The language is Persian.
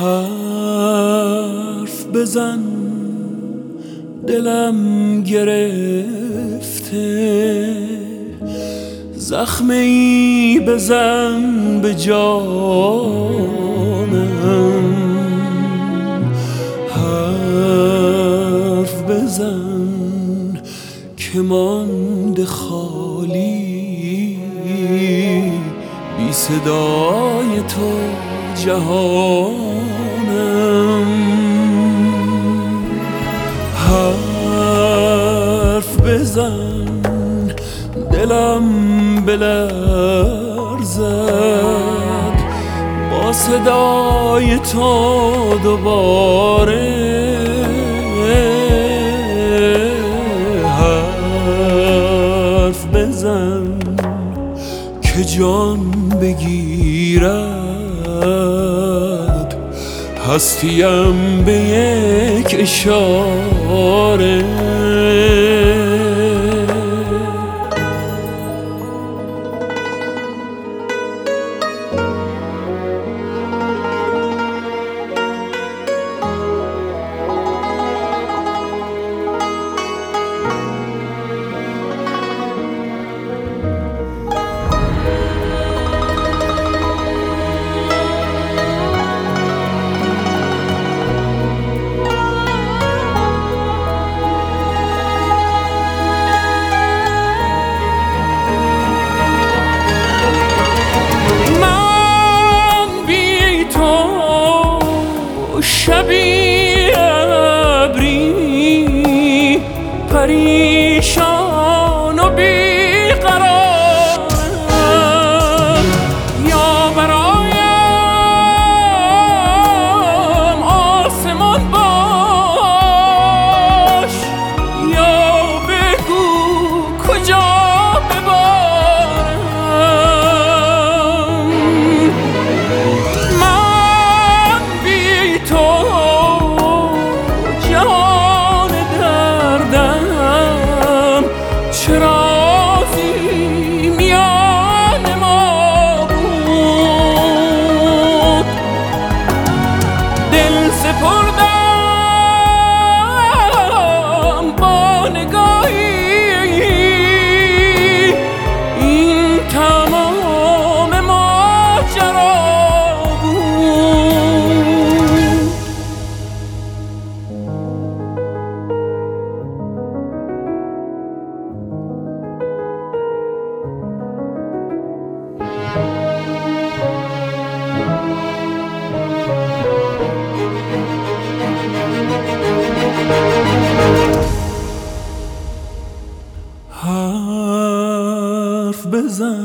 حرف بزن دلم گرفته. زخمی بزن به جانم. حرف بزن که ماند خالی. صدای تو جهانم. حرف بزن دلم بلرزد با صدای تو دوباره حرف بزن. که جان بگیرد. هستیم به یک اشاره. پریشان حرف بزن.